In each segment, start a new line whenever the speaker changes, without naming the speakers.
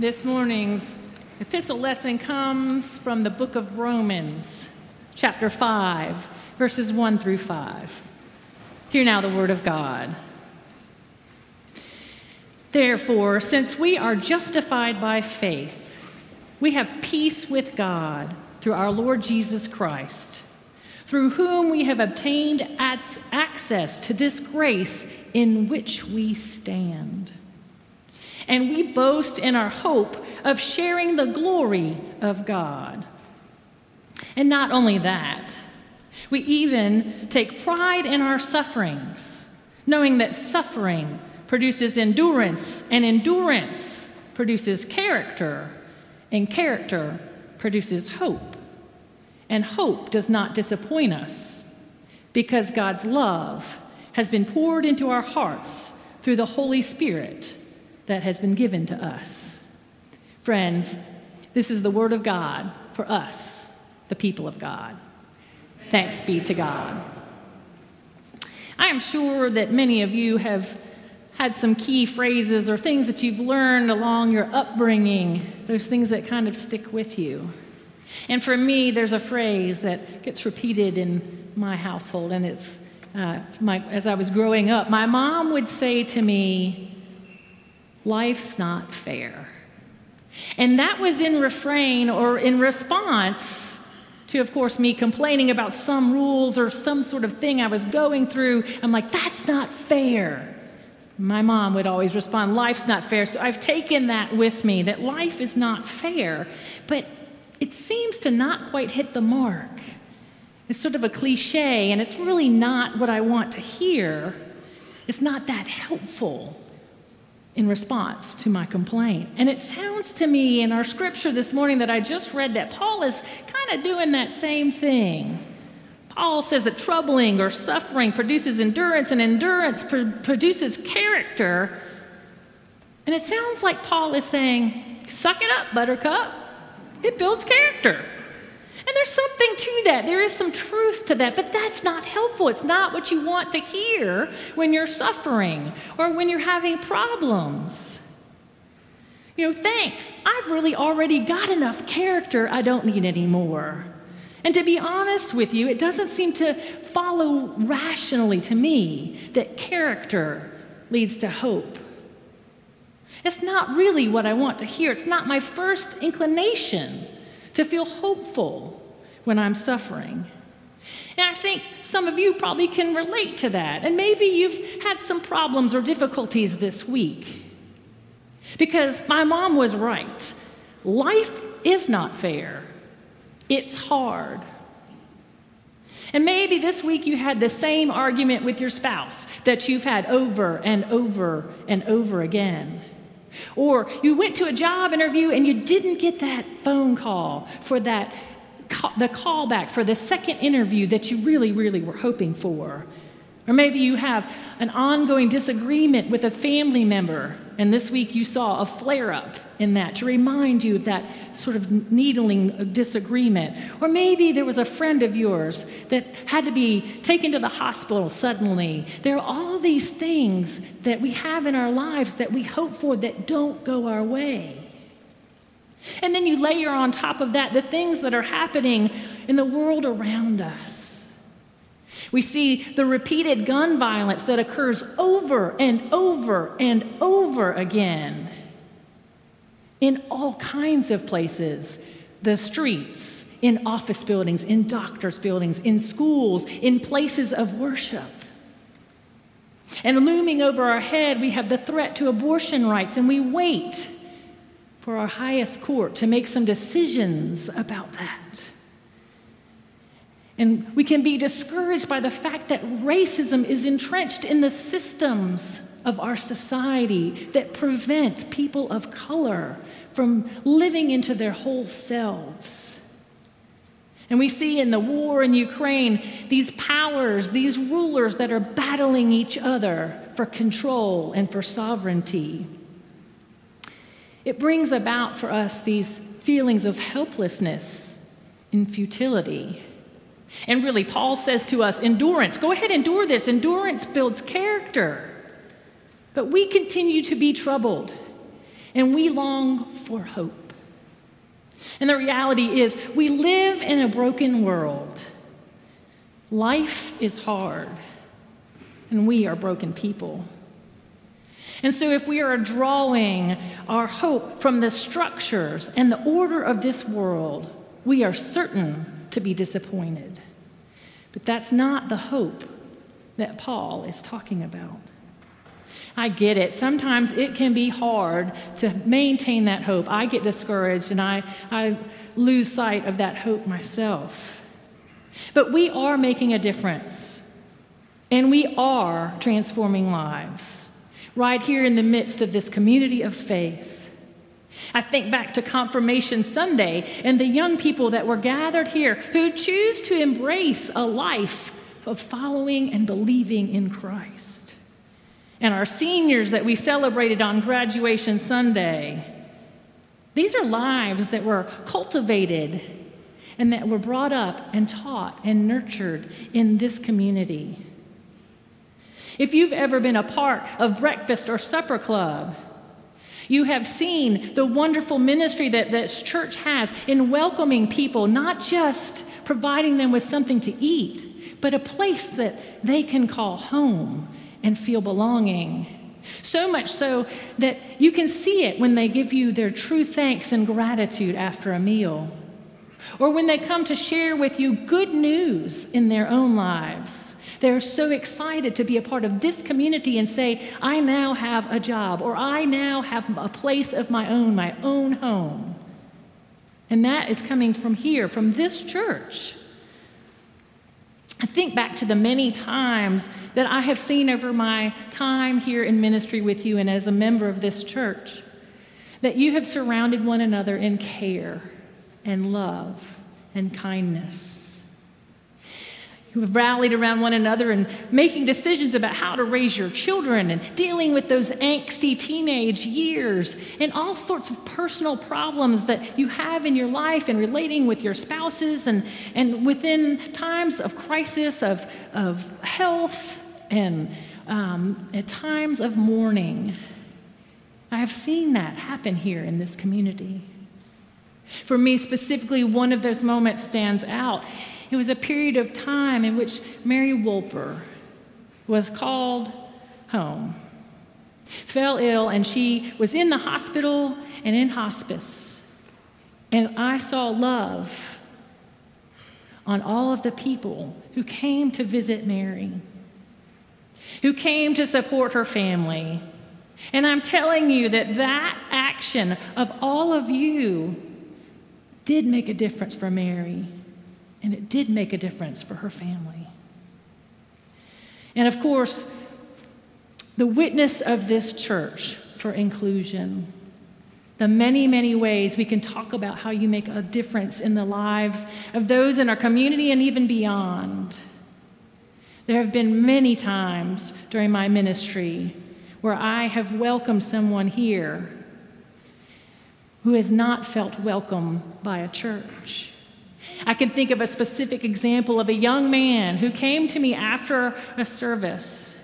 This morning's epistle lesson comes from the book of Romans, chapter 5, verses 1 through 5. Hear now the word of God. Therefore, since we are justified by faith, we have peace with God through our Lord Jesus Christ, through whom we have obtained access to this grace in which we stand. And we boast in our hope of sharing the glory of God. And not only that, we even take pride in our sufferings, knowing that suffering produces endurance, and endurance produces character, and character produces hope. And hope does not disappoint us because God's love has been poured into our hearts through the Holy Spirit that has been given to us. Friends, this is the Word of God for us, the people of God. Thanks be to God. I am sure that many of you have had some key phrases or things that you've learned along your upbringing, those things that kind of stick with you. And for me, there's a phrase that gets repeated in my household, and it's uh, my, as I was growing up. My mom would say to me, Life's not fair. And that was in refrain or in response to, of course, me complaining about some rules or some sort of thing I was going through. I'm like, That's not fair. My mom would always respond, Life's not fair. So I've taken that with me, that life is not fair. But it seems to not quite hit the mark. It's sort of a cliche, and it's really not what I want to hear. It's not that helpful in response to my complaint. And it sounds to me in our scripture this morning that I just read that Paul is kind of doing that same thing. Paul says that troubling or suffering produces endurance, and endurance pr- produces character. And it sounds like Paul is saying, Suck it up, buttercup. It builds character. And there's something to that. There is some truth to that, but that's not helpful. It's not what you want to hear when you're suffering or when you're having problems. You know, thanks. I've really already got enough character. I don't need any more. And to be honest with you, it doesn't seem to follow rationally to me that character leads to hope. It's not really what I want to hear. It's not my first inclination to feel hopeful when I'm suffering. And I think some of you probably can relate to that. And maybe you've had some problems or difficulties this week. Because my mom was right. Life is not fair. It's hard. And maybe this week you had the same argument with your spouse that you've had over and over and over again. Or you went to a job interview and you didn't get that phone call for that the callback for the second interview that you really really were hoping for. Or maybe you have an ongoing disagreement with a family member, and this week you saw a flare up in that to remind you of that sort of needling disagreement. Or maybe there was a friend of yours that had to be taken to the hospital suddenly. There are all these things that we have in our lives that we hope for that don't go our way. And then you layer on top of that the things that are happening in the world around us. We see the repeated gun violence that occurs over and over and over again in all kinds of places the streets, in office buildings, in doctors' buildings, in schools, in places of worship. And looming over our head, we have the threat to abortion rights, and we wait for our highest court to make some decisions about that. And we can be discouraged by the fact that racism is entrenched in the systems of our society that prevent people of color from living into their whole selves. And we see in the war in Ukraine these powers, these rulers that are battling each other for control and for sovereignty. It brings about for us these feelings of helplessness and futility. And really, Paul says to us endurance, go ahead, endure this. Endurance builds character. But we continue to be troubled. and we long for hope. And the reality is, we live in a broken world. Life is hard, and we are broken people. And so, if we are drawing our hope from the structures and the order of this world, we are certain to be disappointed. But that's not the hope that Paul is talking about. I get it. Sometimes it can be hard to maintain that hope. I get discouraged and I, I lose sight of that hope myself. But we are making a difference, and we are transforming lives right here in the midst of this community of faith. I think back to Confirmation Sunday and the young people that were gathered here who choose to embrace a life of following and believing in Christ. And our seniors that we celebrated on Graduation Sunday. These are lives that were cultivated and that were brought up and taught and nurtured in this community. If you've ever been a part of breakfast or supper club, you have seen the wonderful ministry that this church has in welcoming people, not just providing them with something to eat, but a place that they can call home and feel belonging. So much so that you can see it when they give you their true thanks and gratitude after a meal or when they come to share with you good news in their own lives. They're so excited to be a part of this community and say, I now have a job, or I now have a place of my own, my own home. And that is coming from here, from this church. I think back to the many times that I have seen over my time here in ministry with you and as a member of this church that you have surrounded one another in care and love and kindness. You have rallied around one another and making decisions about how to raise your children and dealing with those angsty teenage years and all sorts of personal problems that you have in your life and relating with your spouses and, and within times of crisis, of, of health, and um, at times of mourning. I have seen that happen here in this community. For me, specifically, one of those moments stands out. It was a period of time in which Mary Wolper was called home, fell ill, and she was in the hospital and in hospice. And I saw love on all of the people who came to visit Mary, who came to support her family. And I'm telling you that that action of all of you did make a difference for Mary, and it did make a difference for her family. And of course, the witness of this church for inclusion, the many, many ways we can talk about how you make a difference in the lives of those in our community and even beyond. There have been many times during my ministry where I have welcomed someone here who has not felt welcome by a church. I can think of a specific example of a young man who came to me after a service,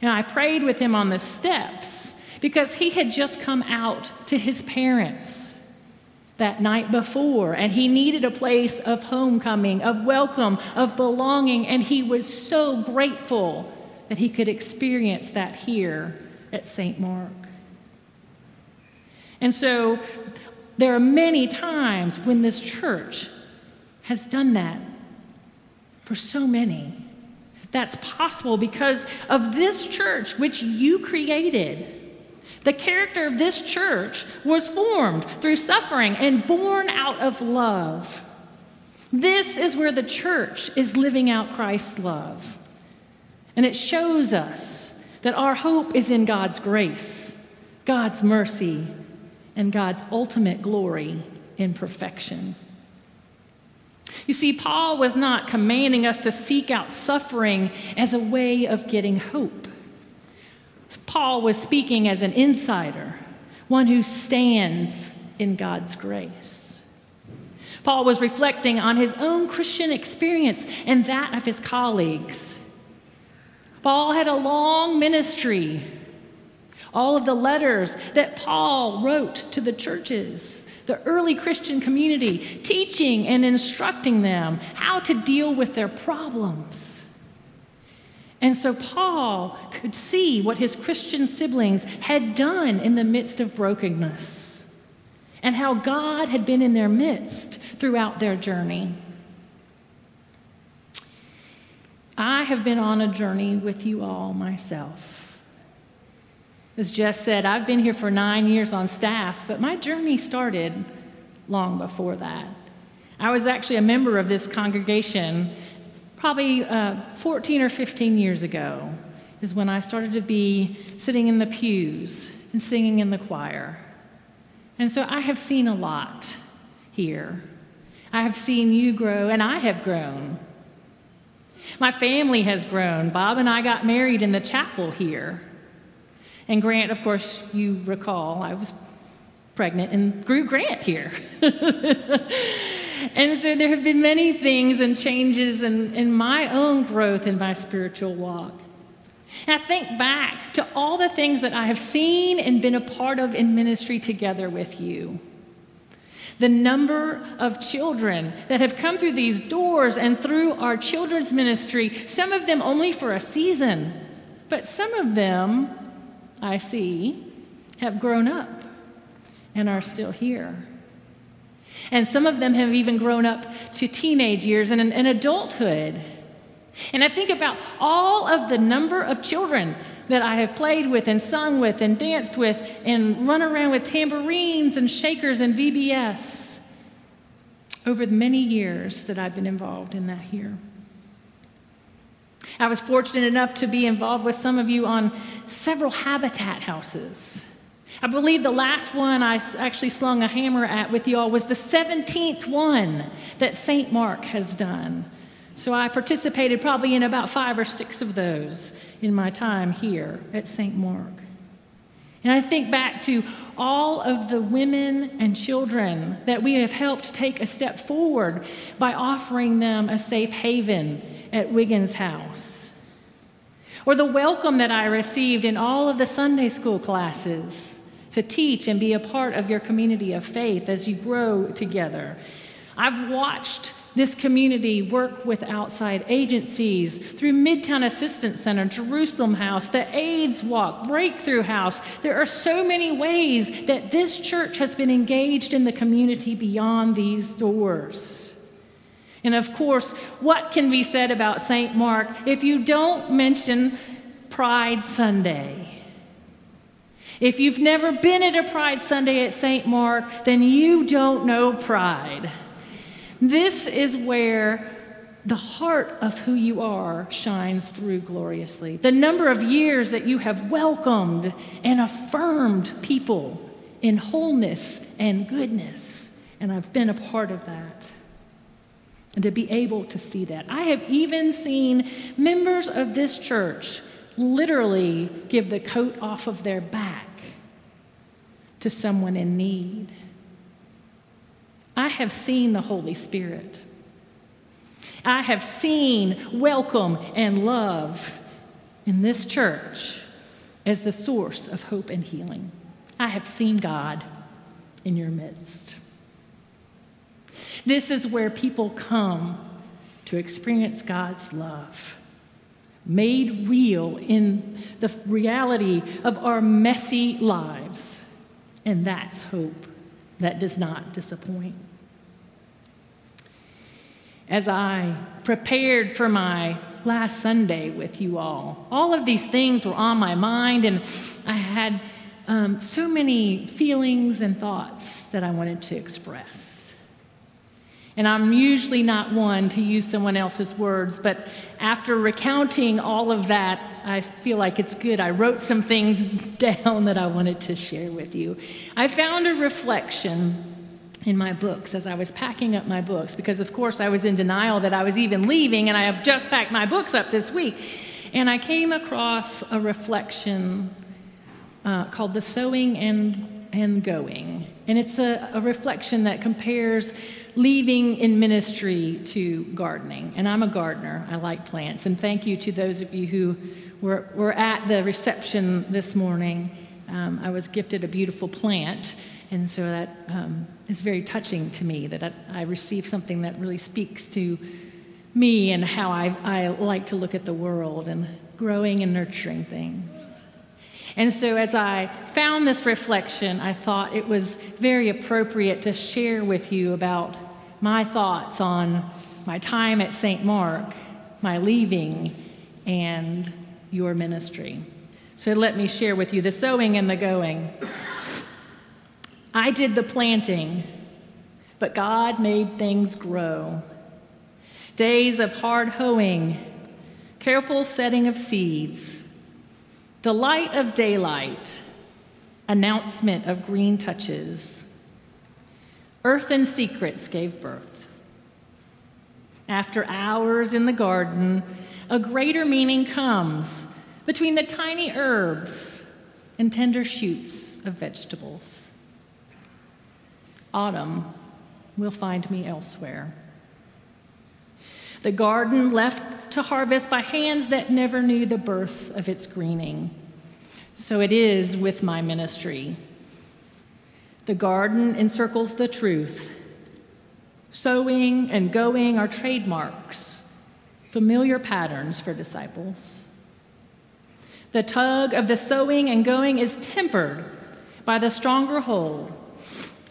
and I prayed with him on the steps because he had just come out to his parents that night before, and he needed a place of homecoming, of welcome, of belonging, and he was so grateful that he could experience that here at St. Mark. And so there are many times when this church has done that for so many. That's possible because of this church which you created. The character of this church was formed through suffering and born out of love. This is where the church is living out Christ's love. And it shows us that our hope is in God's grace, God's mercy, and God's ultimate glory in perfection. You see, Paul was not commanding us to seek out suffering as a way of getting hope. Paul was speaking as an insider, one who stands in God's grace. Paul was reflecting on his own Christian experience and that of his colleagues. Paul had a long ministry all of the letters that Paul wrote to the churches, the early Christian community, teaching and instructing them how to deal with their problems. And so Paul could see what his Christian siblings had done in the midst of brokenness and how God had been in their midst throughout their journey. I have been on a journey with you all myself. As Jess said, I've been here for nine years on staff, but my journey started long before that. I was actually a member of this congregation probably uh, 14 or 15 years ago, is when I started to be sitting in the pews and singing in the choir. And so I have seen a lot here. I have seen you grow, and I have grown. My family has grown. Bob and I got married in the chapel here. And Grant, of course, you recall, I was pregnant and grew Grant here. and so there have been many things and changes in, in my own growth in my spiritual walk. And I think back to all the things that I have seen and been a part of in ministry together with you the number of children that have come through these doors and through our children's ministry, some of them only for a season, but some of them, I see, have grown up and are still here. And some of them have even grown up to teenage years and, and adulthood. And I think about all of the number of children that I have played with and sung with and danced with and run around with tambourines and shakers and VBS over the many years that I've been involved in that here. I was fortunate enough to be involved with some of you on several habitat houses. I believe the last one I actually slung a hammer at with you all was the 17th one that St. Mark has done. So I participated probably in about five or six of those in my time here at St. Mark. And I think back to all of the women and children that we have helped take a step forward by offering them a safe haven at Wiggins House. Or the welcome that I received in all of the Sunday school classes to teach and be a part of your community of faith as you grow together. I've watched this community work with outside agencies through Midtown Assistance Center, Jerusalem House, the AIDS Walk, Breakthrough House. There are so many ways that this church has been engaged in the community beyond these doors. And of course, what can be said about St. Mark if you don't mention Pride Sunday? If you've never been at a Pride Sunday at St. Mark, then you don't know Pride. This is where the heart of who you are shines through gloriously. The number of years that you have welcomed and affirmed people in wholeness and goodness. And I've been a part of that. And to be able to see that. I have even seen members of this church literally give the coat off of their back to someone in need. I have seen the Holy Spirit. I have seen welcome and love in this church as the source of hope and healing. I have seen God in your midst. This is where people come to experience God's love, made real in the reality of our messy lives. And that's hope that does not disappoint. As I prepared for my last Sunday with you all, all of these things were on my mind, and I had um, so many feelings and thoughts that I wanted to express. And I'm usually not one to use someone else's words, but after recounting all of that, I feel like it's good. I wrote some things down that I wanted to share with you. I found a reflection in my books as I was packing up my books, because of course I was in denial that I was even leaving, and I have just packed my books up this week. And I came across a reflection uh, called The Sowing and, and Going. And it's a, a reflection that compares leaving in ministry to gardening. And I'm a gardener, I like plants. And thank you to those of you who were, were at the reception this morning. um, I was gifted a beautiful plant, and so that um, is very touching to me that I, I received something that really speaks to me and how I, I like to look at the world and growing and nurturing things. And so, as I found this reflection, I thought it was very appropriate to share with you about my thoughts on my time at St. Mark, my leaving, and your ministry. So, let me share with you the sowing and the going. I did the planting, but God made things grow. Days of hard hoeing, careful setting of seeds, delight of daylight, announcement of green touches. Earth and secrets gave birth. After hours in the garden, a greater meaning comes between the tiny herbs and tender shoots of vegetables. Autumn will find me elsewhere. The garden left to harvest by hands that never knew the birth of its greening. So it is with my ministry. The garden encircles the truth. Sowing and going are trademarks, familiar patterns for disciples. The tug of the sowing and going is tempered by the stronger hold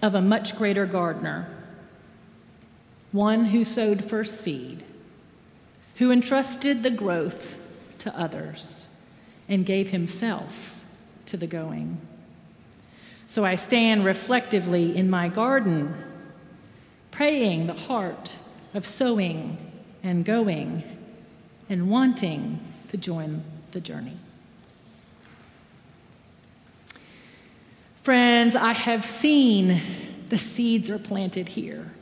of a much greater gardener, one who sowed first seed, who entrusted the growth to others, and gave himself to the going. So I stand reflectively in my garden, praying the heart of sowing and going and wanting to join the journey. Friends, I have seen the seeds are planted here.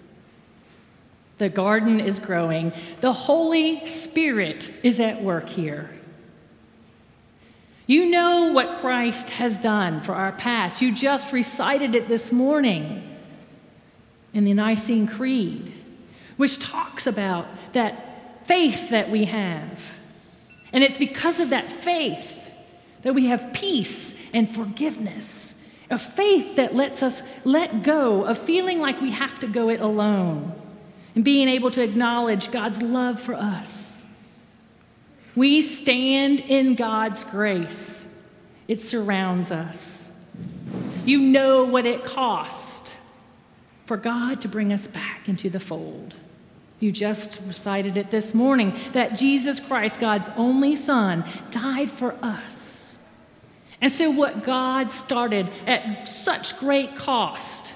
The garden is growing. The Holy Spirit is at work here. You know what Christ has done for our past. You just recited it this morning in the Nicene Creed, which talks about that faith that we have. And it's because of that faith that we have peace and forgiveness a faith that lets us let go of feeling like we have to go it alone and being able to acknowledge God's love for us. We stand in God's grace, it surrounds us. You know what it cost for God to bring us back into the fold. You just recited it this morning that Jesus Christ, God's only Son, died for us and so, what God started at such great cost,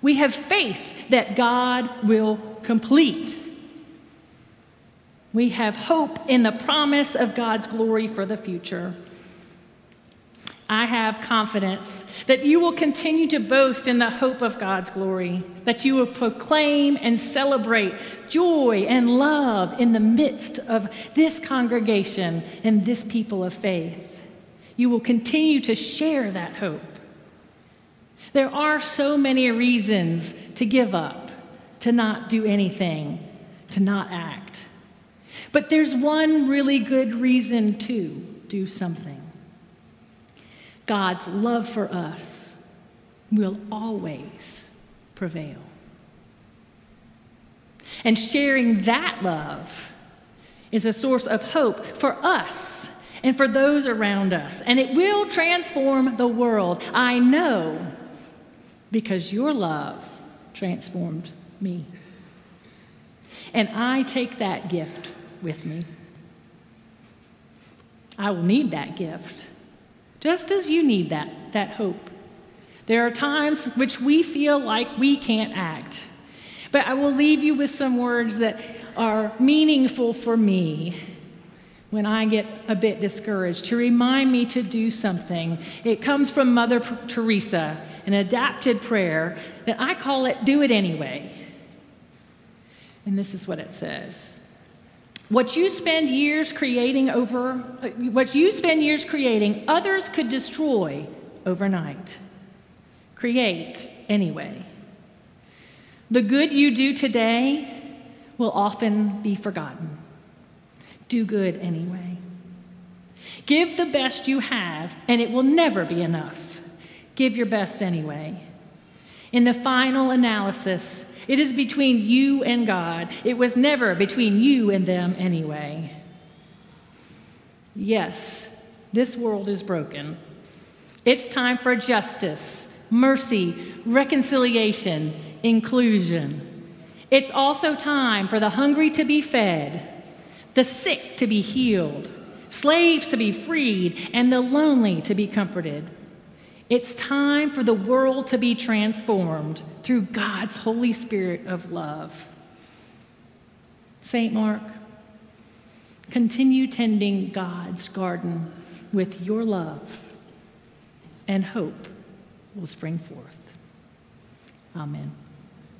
we have faith that God will complete. We have hope in the promise of God's glory for the future. I have confidence that you will continue to boast in the hope of God's glory, that you will proclaim and celebrate joy and love in the midst of this congregation and this people of faith you will continue to share that hope. There are so many reasons to give up, to not do anything, to not act. But there's one really good reason to do something. God's love for us will always prevail. And sharing that love is a source of hope for us and for those around us. And it will transform the world. I know because your love transformed me. And I take that gift with me. I will need that gift, just as you need that, that hope. There are times which we feel like we can't act. But I will leave you with some words that are meaningful for me when I get a bit discouraged, to remind me to do something. It comes from Mother Teresa, an adapted prayer that I call it Do It Anyway. And this is what it says. What you spend years creating over, what you spend years creating, others could destroy overnight. Create anyway. The good you do today will often be forgotten do good anyway. Give the best you have, and it will never be enough. give your best anyway. In the final analysis, it is between you and God. It was never between you and them anyway. Yes, this world is broken. It's time for justice, mercy, reconciliation, inclusion. It's also time for the hungry to be fed, the sick to be healed, slaves to be freed, and the lonely to be comforted. It's time for the world to be transformed through God's Holy Spirit of love. St. Mark, continue tending God's garden with your love, and hope will spring forth. Amen.